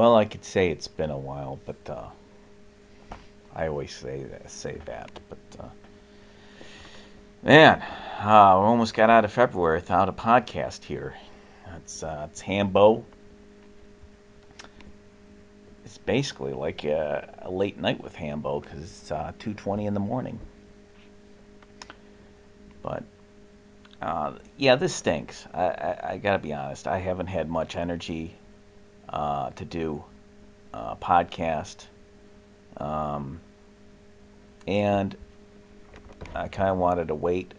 Well, I could say it's been a while, but uh, I always say that. Say that, but uh, man, uh, we almost got out of February without a podcast here. It's uh, it's Hambo. It's basically like a, a late night with Hambo because it's uh, two twenty in the morning. But uh, yeah, this stinks. I, I, I, gotta be honest. I haven't had much energy uh, to do a podcast, um, and I kind of wanted to wait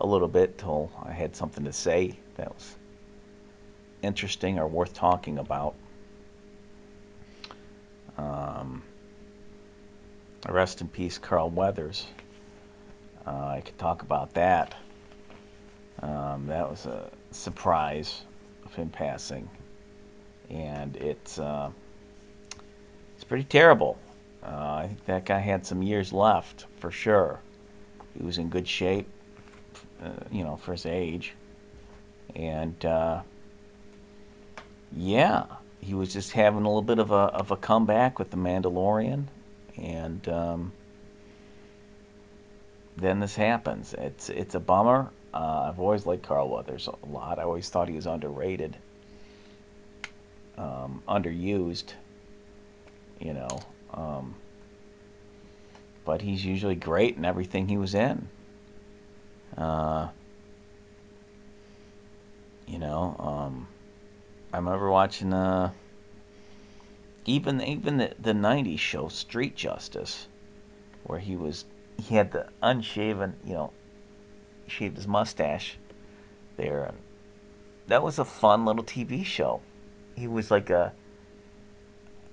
a little bit till I had something to say that was interesting or worth talking about. Um, rest in peace, Carl Weathers. Uh, I could talk about that. Um, that was a surprise of him passing, and it's uh, it's pretty terrible. Uh, I think that guy had some years left for sure. He was in good shape, uh, you know, for his age, and uh, yeah, he was just having a little bit of a of a comeback with the Mandalorian, and um, then this happens. It's it's a bummer. Uh, I've always liked Carl Weathers a lot. I always thought he was underrated, um, underused. You know, um, but he's usually great in everything he was in. Uh, you know, um, I remember watching uh, even even the, the '90s show Street Justice, where he was he had the unshaven, you know, shaved his mustache there, and that was a fun little TV show. He was like a,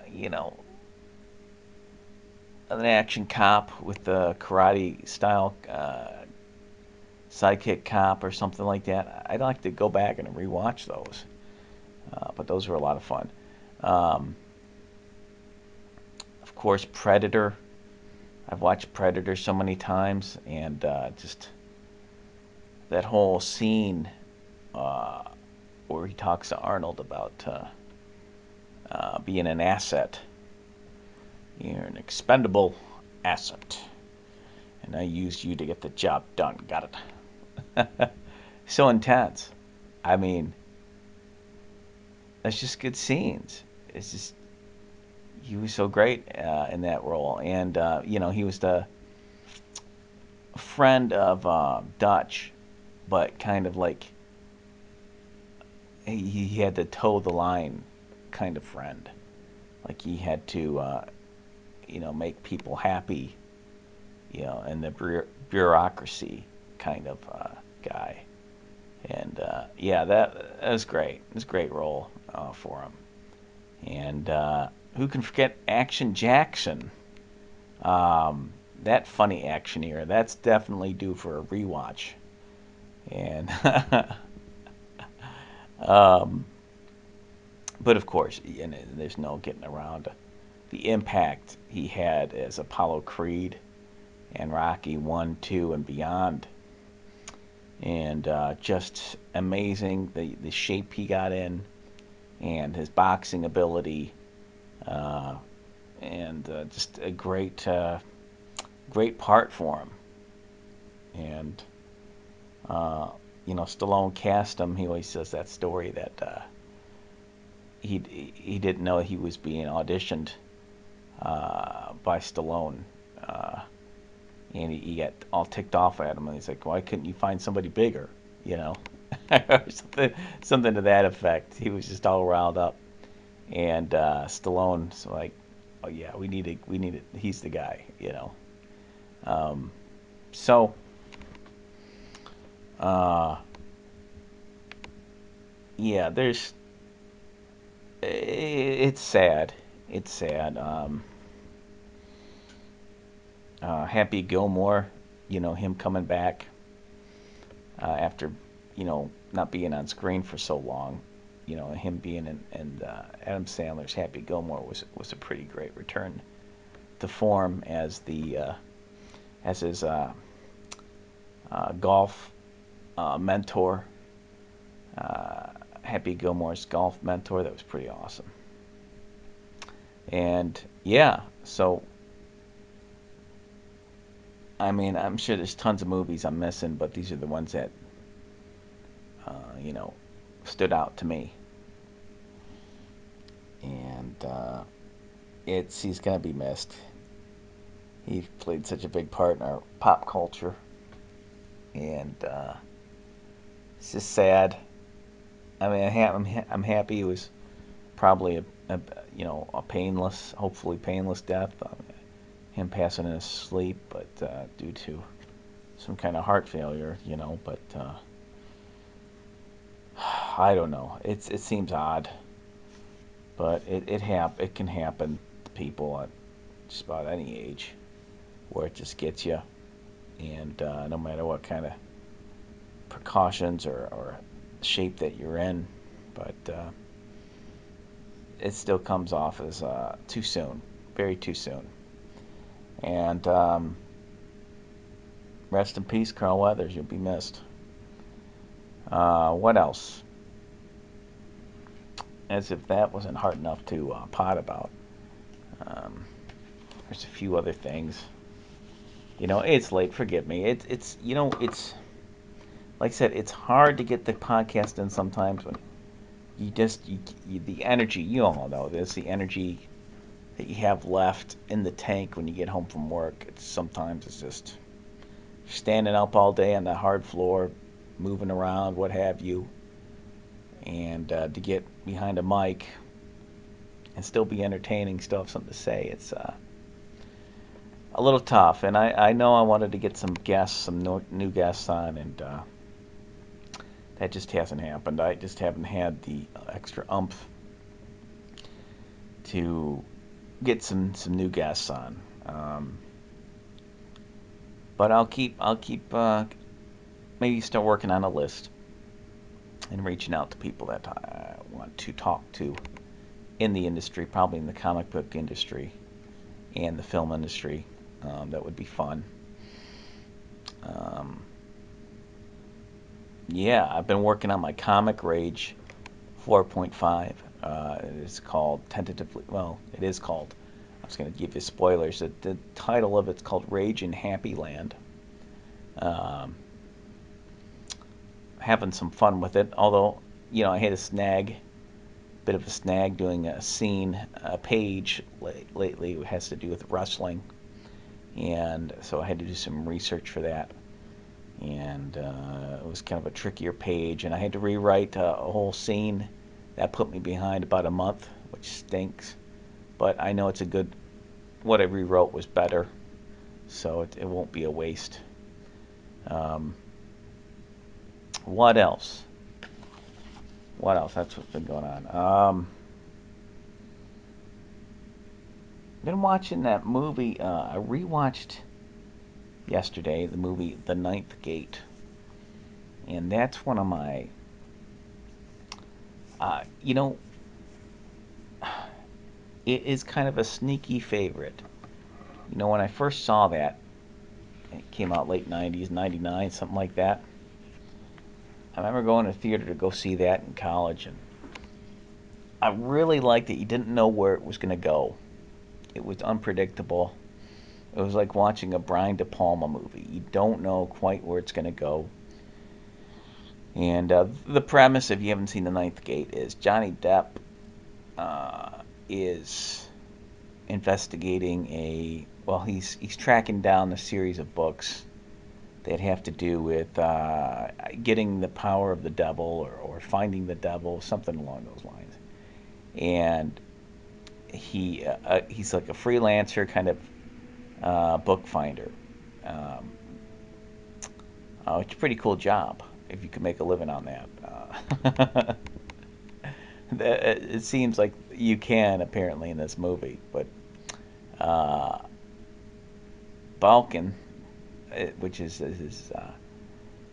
you know, an action cop with a karate style uh, sidekick cop or something like that. I'd like to go back and rewatch those, uh, but those were a lot of fun. Um, of course, Predator. I've watched Predator so many times, and uh, just that whole scene uh, where he talks to Arnold about uh, uh, being an asset. You're an expendable asset, and I used you to get the job done. Got it? so intense. I mean, that's just good scenes. It's just he was so great uh, in that role, and uh, you know he was the friend of uh, Dutch but kind of like he, he had to toe the line kind of friend. Like he had to, uh, you know, make people happy, you know, and the bureaucracy kind of uh, guy. And uh, yeah, that, that was great. It was a great role uh, for him. And uh, who can forget Action Jackson? Um, that funny actioneer. That's definitely due for a rewatch and um, but of course, and there's no getting around the impact he had as Apollo Creed and Rocky One, Two, and beyond, and uh, just amazing the the shape he got in, and his boxing ability, uh, and uh, just a great uh, great part for him, and uh, you know, Stallone cast him. He always says that story that uh, he he didn't know he was being auditioned uh, by Stallone, uh, and he, he, got all ticked off at him. And he's like, "Why couldn't you find somebody bigger?" You know, something something to that effect. He was just all riled up, and uh, Stallone's like, "Oh yeah, we need it. We need it. He's the guy." You know, um, so uh, yeah, there's. It's sad. It's sad. Um, uh, Happy Gilmore, you know, him coming back uh, after, you know, not being on screen for so long. You know, him being in, in uh, Adam Sandler's Happy Gilmore was was a pretty great return to form as the uh, as his uh, uh, golf uh, mentor, uh, Happy Gilmore's golf mentor. That was pretty awesome. And yeah, so I mean, I'm sure there's tons of movies I'm missing, but these are the ones that uh, you know stood out to me. And uh, it's he's gonna be missed. He played such a big part in our pop culture, and uh, it's just sad. I mean, I'm I'm happy it was probably a, a you know a painless, hopefully painless death. I mean, him passing in his sleep, but uh, due to some kind of heart failure, you know. But uh, I don't know. It's it seems odd, but it it hap- it can happen to people at just about any age, where it just gets you, and uh, no matter what kind of precautions or, or shape that you're in, but uh, it still comes off as uh, too soon, very too soon. And um, rest in peace, Carl Weathers. You'll be missed. Uh, what else? As if that wasn't hard enough to uh, pot about. Um, there's a few other things. You know, it's late. Forgive me. It's it's you know it's like I said, it's hard to get the podcast in sometimes when you just you, you, the energy. You all know this. The energy that you have left in the tank when you get home from work. It's sometimes it's just standing up all day on the hard floor, moving around, what have you, and uh, to get behind a mic and still be entertaining, still have something to say. It's uh, a little tough, and I, I know I wanted to get some guests, some no, new guests on, and uh, that just hasn't happened. I just haven't had the extra umph to get some some new guests on. Um, but I'll keep I'll keep uh, maybe still working on a list and reaching out to people that I want to talk to in the industry, probably in the comic book industry and the film industry. Um, that would be fun. Um, yeah, I've been working on my Comic Rage 4.5. Uh, it's called tentatively. Well, it is called. I was going to give you spoilers. The, the, title of it's called Rage in Happy Land. Um, having some fun with it. Although, you know, I had a snag, bit of a snag doing a scene, a page lately. It has to do with wrestling, and so I had to do some research for that. And uh, it was kind of a trickier page, and I had to rewrite a, a whole scene that put me behind about a month, which stinks. But I know it's a good. What I rewrote was better, so it, it won't be a waste. Um, what else? What else? That's what's been going on. Um, been watching that movie. Uh, I rewatched yesterday the movie The Ninth Gate, and that's one of my uh, you know, it is kind of a sneaky favorite. You know, when I first saw that, it came out late 90s, 99, something like that. I remember going to theater to go see that in college, and I really liked it. You didn't know where it was going to go. It was unpredictable. It was like watching a Brian De Palma movie. You don't know quite where it's going to go. And uh, the premise, if you haven't seen The Ninth Gate, is Johnny Depp uh, is investigating a well, he's he's tracking down a series of books that have to do with uh, getting the power of the devil or, or finding the devil, something along those lines. And he uh, uh he's like a freelancer kind of uh, book finder. Um, uh, it's a pretty cool job if you can make a living on that. Uh, it seems like you can apparently in this movie, but uh, Balkan, uh, which is, uh,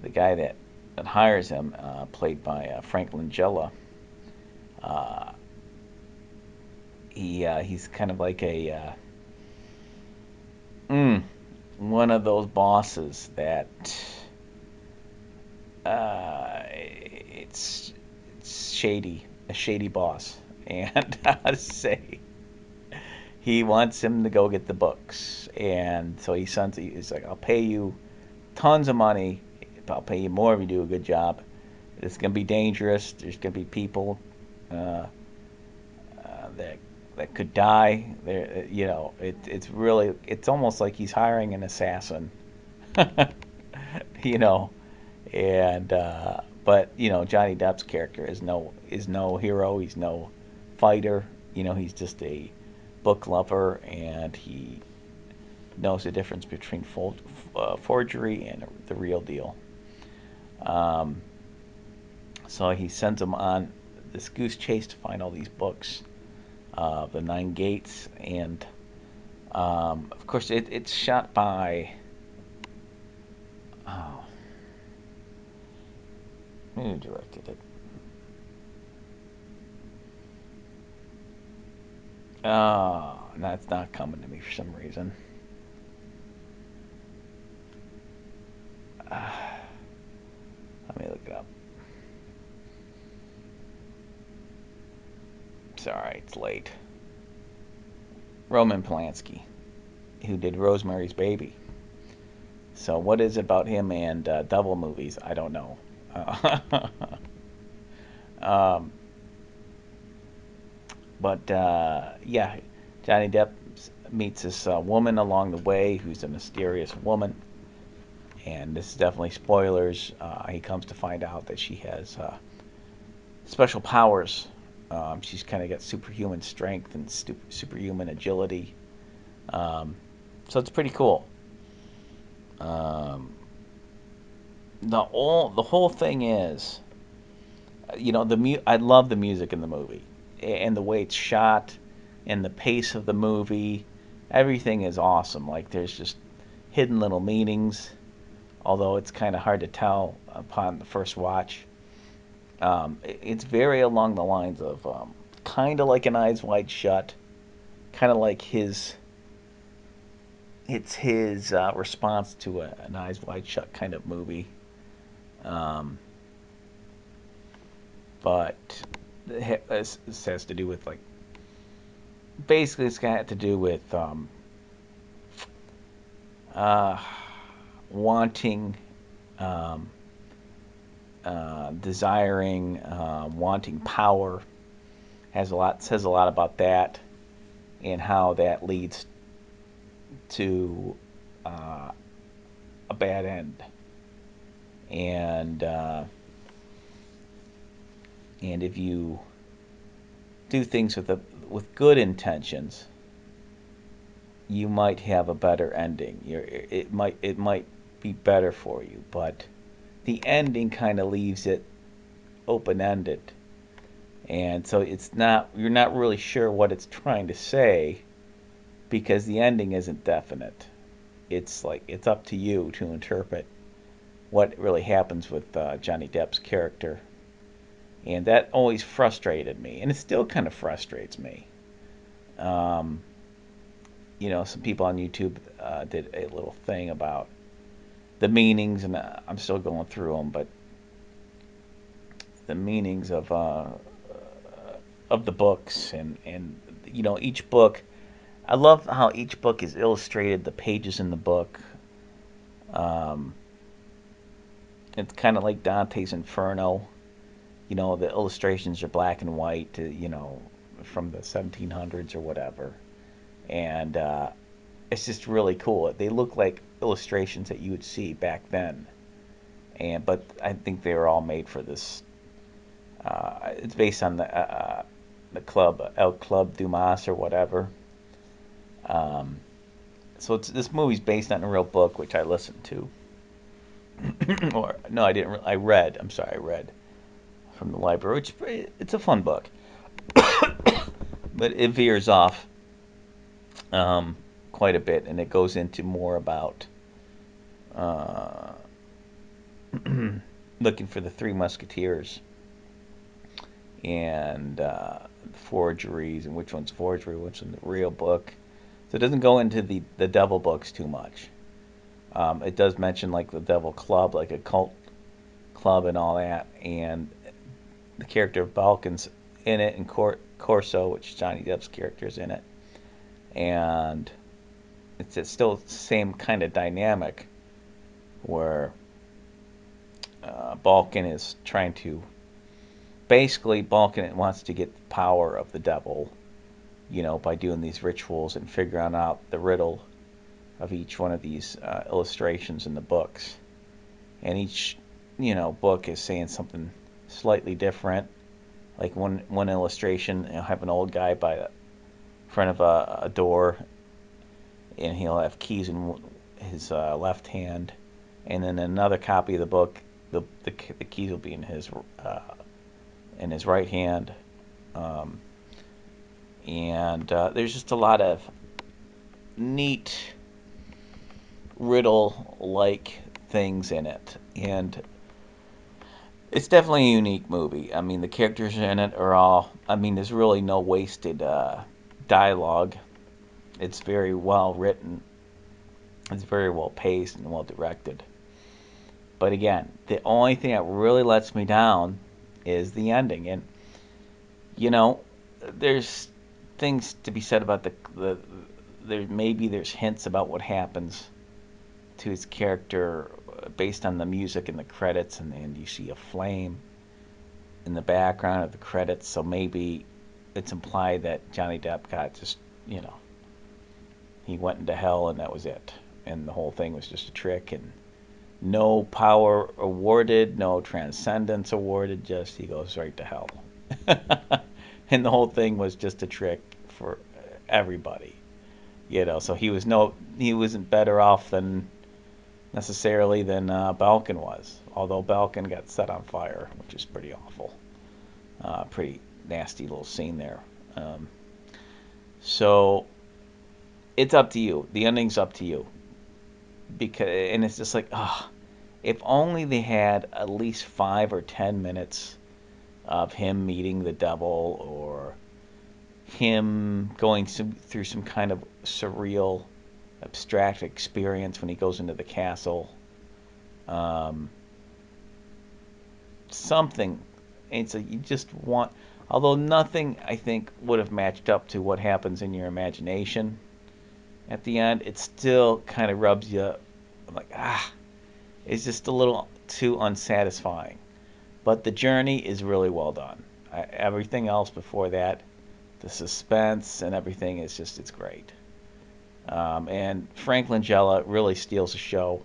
the guy that, that hires him, played by uh, Frank Langella. He he's kind of like a mm, one of those bosses that uh, it's, it's shady, a shady boss, and to say, he wants him to go get the books, and so he sends. He's like, "I'll pay you tons of money. I'll pay you more if you do a good job. It's gonna be dangerous. There's gonna be people uh, uh, that that could die. There, you know, it, it's really, it's almost like he's hiring an assassin. you know, and uh, but you know Johnny Depp's character is no is no hero. He's no fighter. You know, he's just a book lover, and he knows the difference between for, uh, forgery and the real deal. Um, so he sends him on this goose chase to find all these books, uh, the Nine Gates, and um, of course it, it's shot by. Oh, who directed it? Oh, that's not coming to me for some reason. Uh, let me look it up. Sorry, it's late. Roman Polanski, who did Rosemary's Baby. So, what is about him and uh, double movies? I don't know. um, but uh, yeah, Johnny Depp meets this uh, woman along the way who's a mysterious woman. And this is definitely spoilers. Uh, he comes to find out that she has uh, special powers. Um, she's kind of got superhuman strength and superhuman agility. Um, so it's pretty cool. Um, the all the whole thing is, you know, the mu- I love the music in the movie and the way it's shot and the pace of the movie. Everything is awesome. Like there's just hidden little meanings, although it's kind of hard to tell upon the first watch. Um, it's very along the lines of um, kind of like an Eyes Wide Shut, kind of like his. It's his uh, response to a, an Eyes Wide Shut kind of movie. Um, but this, has to do with like basically it's got to do with um, uh, wanting um, uh, desiring uh, wanting power has a lot says a lot about that and how that leads to uh, a bad end and uh, and if you do things with a, with good intentions, you might have a better ending. You're, it might it might be better for you, but the ending kind of leaves it open ended, and so it's not you're not really sure what it's trying to say because the ending isn't definite. It's like it's up to you to interpret what really happens with uh, Johnny Depp's character and that always frustrated me, and it still kind of frustrates me. Um, you know, some people on YouTube uh, did a little thing about the meanings, and uh, I'm still going through them, but the meanings of uh, of the books, and and you know, each book. I love how each book is illustrated. The pages in the book. Um, it's kind of like Dante's Inferno you know the illustrations are black and white to, you know from the 1700s or whatever and uh, it's just really cool. They look like illustrations that you would see back then. And but i think they were all made for this uh, it's based on the uh, uh the club el club dumas or whatever. Um, so this movie's based on a real book which i listened to. Or no i didn't i read i'm sorry i read from the library, which it's a fun book, but it veers off. Um, quite a bit, and it goes into more about uh, looking for the Three Musketeers and uh, forgeries and which one's forgery, which one's the real book. So it doesn't go into the the devil books too much. Um, it does mention like the devil club, like a cult club and all that, and the character of Balkan's in it, and Cor- Corso, which Johnny Depp's character is in it. and it's, it's still the same kind of dynamic where uh, Balkan is trying to basically Balkan wants to get the power of the devil, you know, by doing these rituals and figuring out the riddle of each one of these uh, illustrations in the books. And each, you know, book is saying something slightly different. Like one one illustration, you'll have an old guy by the front of a, a door, and he'll have keys in his uh, left hand, and then another copy of the book, the the, the keys will be in his uh, in his right hand. Um, and uh, there's just a lot of neat riddle like things in it. And it's definitely a unique movie. I mean, the characters in it are all, I mean, there's really no wasted uh, dialogue. It's very well written, it's very well paced and well directed. But again, the only thing that really lets me down is the ending. And, you know, there's things to be said about the, the there maybe there's hints about what happens to his character based on the music and the credits and, and you see a flame in the background of the credits so maybe it's implied that Johnny Depp got just you know he went into hell and that was it and the whole thing was just a trick and no power awarded, no transcendence awarded, just he goes right to hell. and the whole thing was just a trick for everybody. You know, so he was no he wasn't better off than necessarily than uh, Balkan was. Although Balkan got set on fire, which is pretty awful. Uh, pretty nasty little scene there. Um, so it's up to you. The ending's up to you. Because and it's just like ah if only they had at least five or ten minutes of him meeting the devil or him going through some kind of surreal abstract experience when he goes into the castle. Um, something it's a you just want although nothing i think would have matched up to what happens in your imagination at the end, it still kind of rubs you up. like, ah, it's just a little too unsatisfying. But the journey is really well done. I, everything else before that, the suspense and everything is just, it's great. Um, and Frank Langella really steals the show.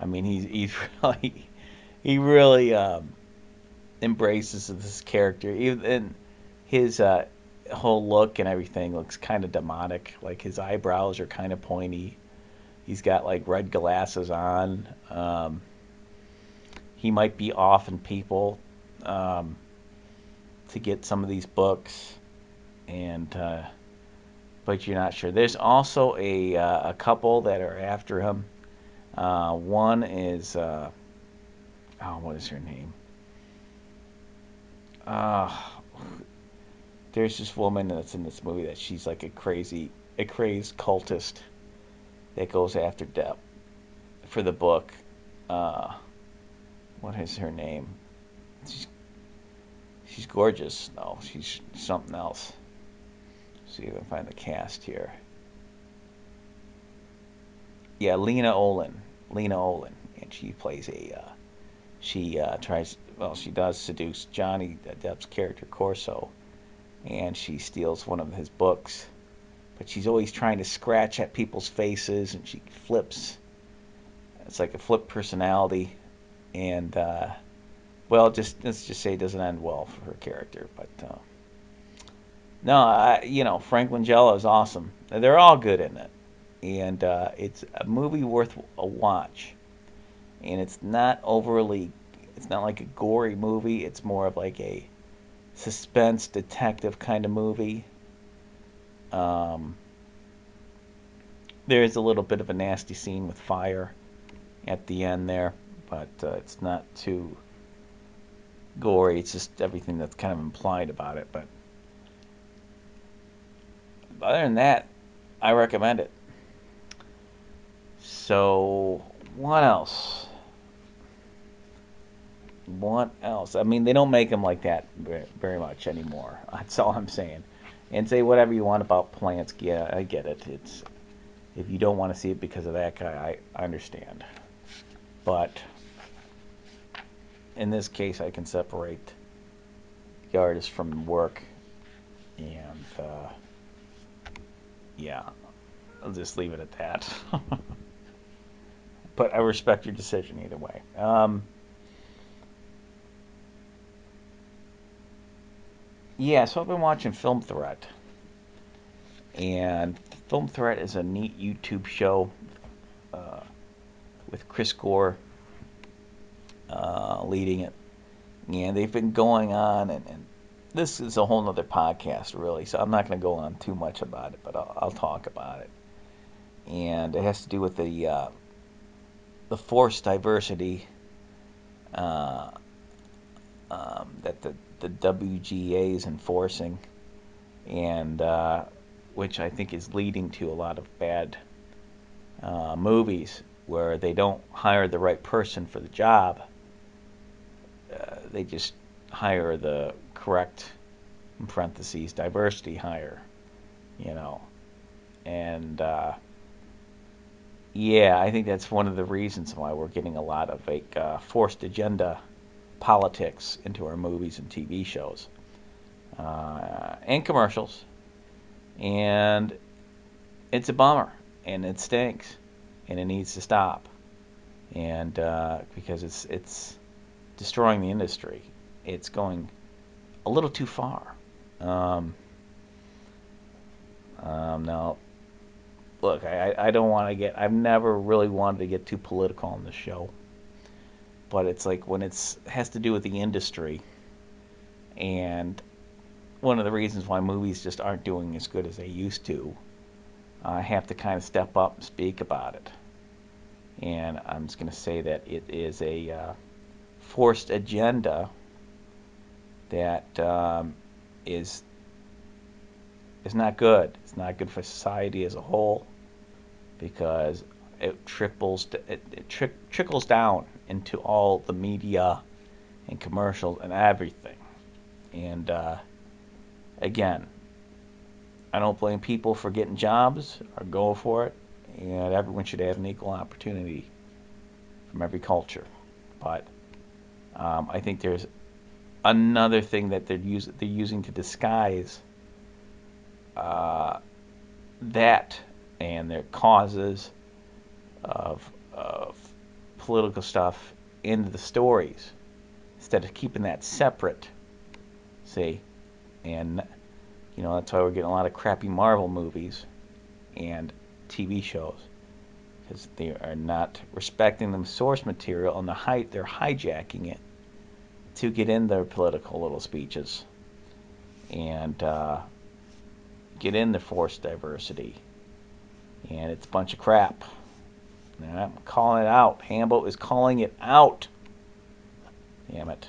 I mean, he's, he's really, he really um, embraces this character. Even in his uh, whole look and everything looks kind of demonic. Like his eyebrows are kind of pointy. He's got like red glasses on. Um, he might be offing people um, to get some of these books, and uh, but you're not sure. There's also a uh, a couple that are after him. Uh, one is uh, oh, what is her name? Uh, there's this woman that's in this movie that she's like a crazy, a crazed cultist that goes after Depp for the book. Uh, what is her name? She's she's gorgeous. No, she's something else. Let's see if I can find the cast here. Yeah, Lena Olin. Lena Olin, and she plays a. Uh, she uh, tries. Well, she does seduce Johnny Depp's character Corso and she steals one of his books. But she's always trying to scratch at people's faces, and she flips. It's like a flip personality, and uh, well, just let's just say it doesn't end well for her character. But uh, no, I, you know, Frank Langella is awesome. They're all good in it, and uh, it's a movie worth a watch. And it's not overly, it's not like a gory movie. It's more of like a suspense detective kind of movie. Um, there is a little bit of a nasty scene with fire at the end there, but uh, it's not too gory. It's just everything that's kind of implied about it. But other than that, I recommend it. So, what else? What else? I mean, they don't make them like that very much anymore. That's all I'm saying. and say whatever you want about Polanski. Yeah, I get it. It's if you don't want to see it because of that guy, I, understand. But in this case, I can separate the artist from work, and uh, yeah, I'll just leave it at that. but I respect your decision either way. Um, yeah, so I've been watching Film Threat. And Film Threat is a neat YouTube show uh, with Chris Gore uh, leading it. And they've been going on, and, and this is a whole other podcast, really, so I'm not going to go on too much about it, but I'll, I'll, talk about it. And it has to do with the uh, the forced diversity uh, um, that the, the WGA is enforcing, and uh, which I think is leading to a lot of bad uh, movies where they don't hire the right person for the job. Uh, they just hire the correct, in parentheses, diversity hire, you know. And uh, yeah, I think that's one of the reasons why we're getting a lot of like uh, forced agenda politics into our movies and TV shows uh, and commercials and it's a bummer, and it stinks, and it needs to stop, and uh, because it's it's destroying the industry, it's going a little too far. Um, um, now, look, I, I don't want to get. I've never really wanted to get too political on this show, but it's like when it's has to do with the industry, and one of the reasons why movies just aren't doing as good as they used to. I have to kind of step up and speak about it. And I'm just going to say that it is a uh, forced agenda that um, is is not good. It's not good for society as a whole because it triples it, it tri- trickles down into all the media and commercials and everything. And uh, again, I don't blame people for getting jobs or going for it, and everyone should have an equal opportunity from every culture. But um, I think there's another thing that they're, use, they're using to disguise uh, that and their causes of, of political stuff into the stories instead of keeping that separate. See? and you know that's why we're getting a lot of crappy Marvel movies and TV shows because they are not respecting the source material and the height they're hijacking it to get in their political little speeches and uh, get in the forced diversity and it's a bunch of crap. I'm calling it out. Hambo is calling it out. Damn it.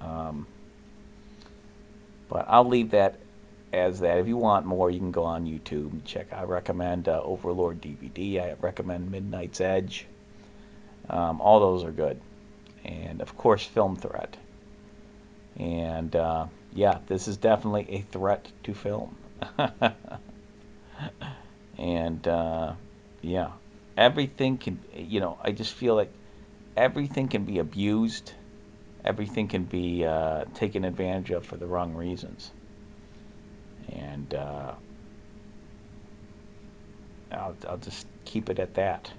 Um, but I'll leave that as that. If you want more, you can go on YouTube and check. I recommend uh, Overlord DVD. I recommend Midnight's Edge. Um, all those are good. And of course, Film Threat. And uh, yeah, this is definitely a threat to film. and uh, yeah, everything can, you know, I just feel like everything can be abused everything can be uh, taken advantage of for the wrong reasons. And uh, I'll, I'll just keep it at that.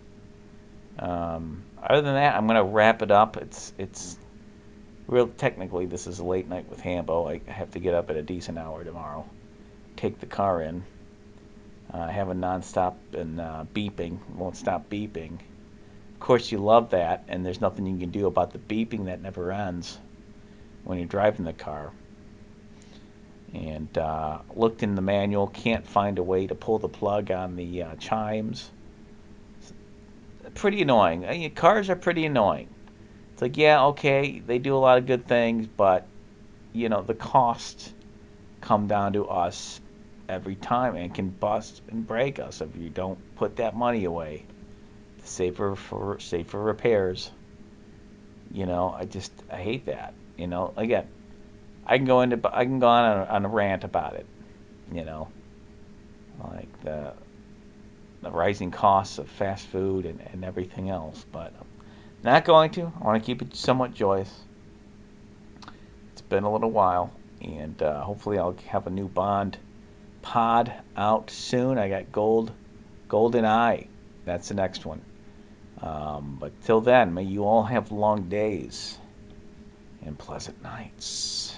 Um, other than that, I'm going to wrap it up. It's it's real technically this is a late night with Hambo. I have to get up at a decent hour tomorrow. Take the car in. Uh, have a nonstop and uh, beeping. Won't stop beeping Of course, you love that, and there's nothing you can do about the beeping that never ends when you're driving the car. And uh, looked in the manual, can't find a way to pull the plug on the uh, chimes. Pretty annoying. I mean, cars are pretty annoying. It's like, yeah, okay, they do a lot of good things, but you know the costs come down to us every time and can bust and break us if you don't put that money away safer for safer repairs. You know, I just I hate that. You know, again, I can go into I can go on a, on a rant about it, you know, like the the rising costs of fast food and, and everything else. But I'm not going to. I want to keep it somewhat joyous. It's been a little while, and uh, hopefully I'll have a new Bond pod out soon. I got Gold, Golden Eye. That's the next one. Um, but till then, may you all have long days and pleasant nights.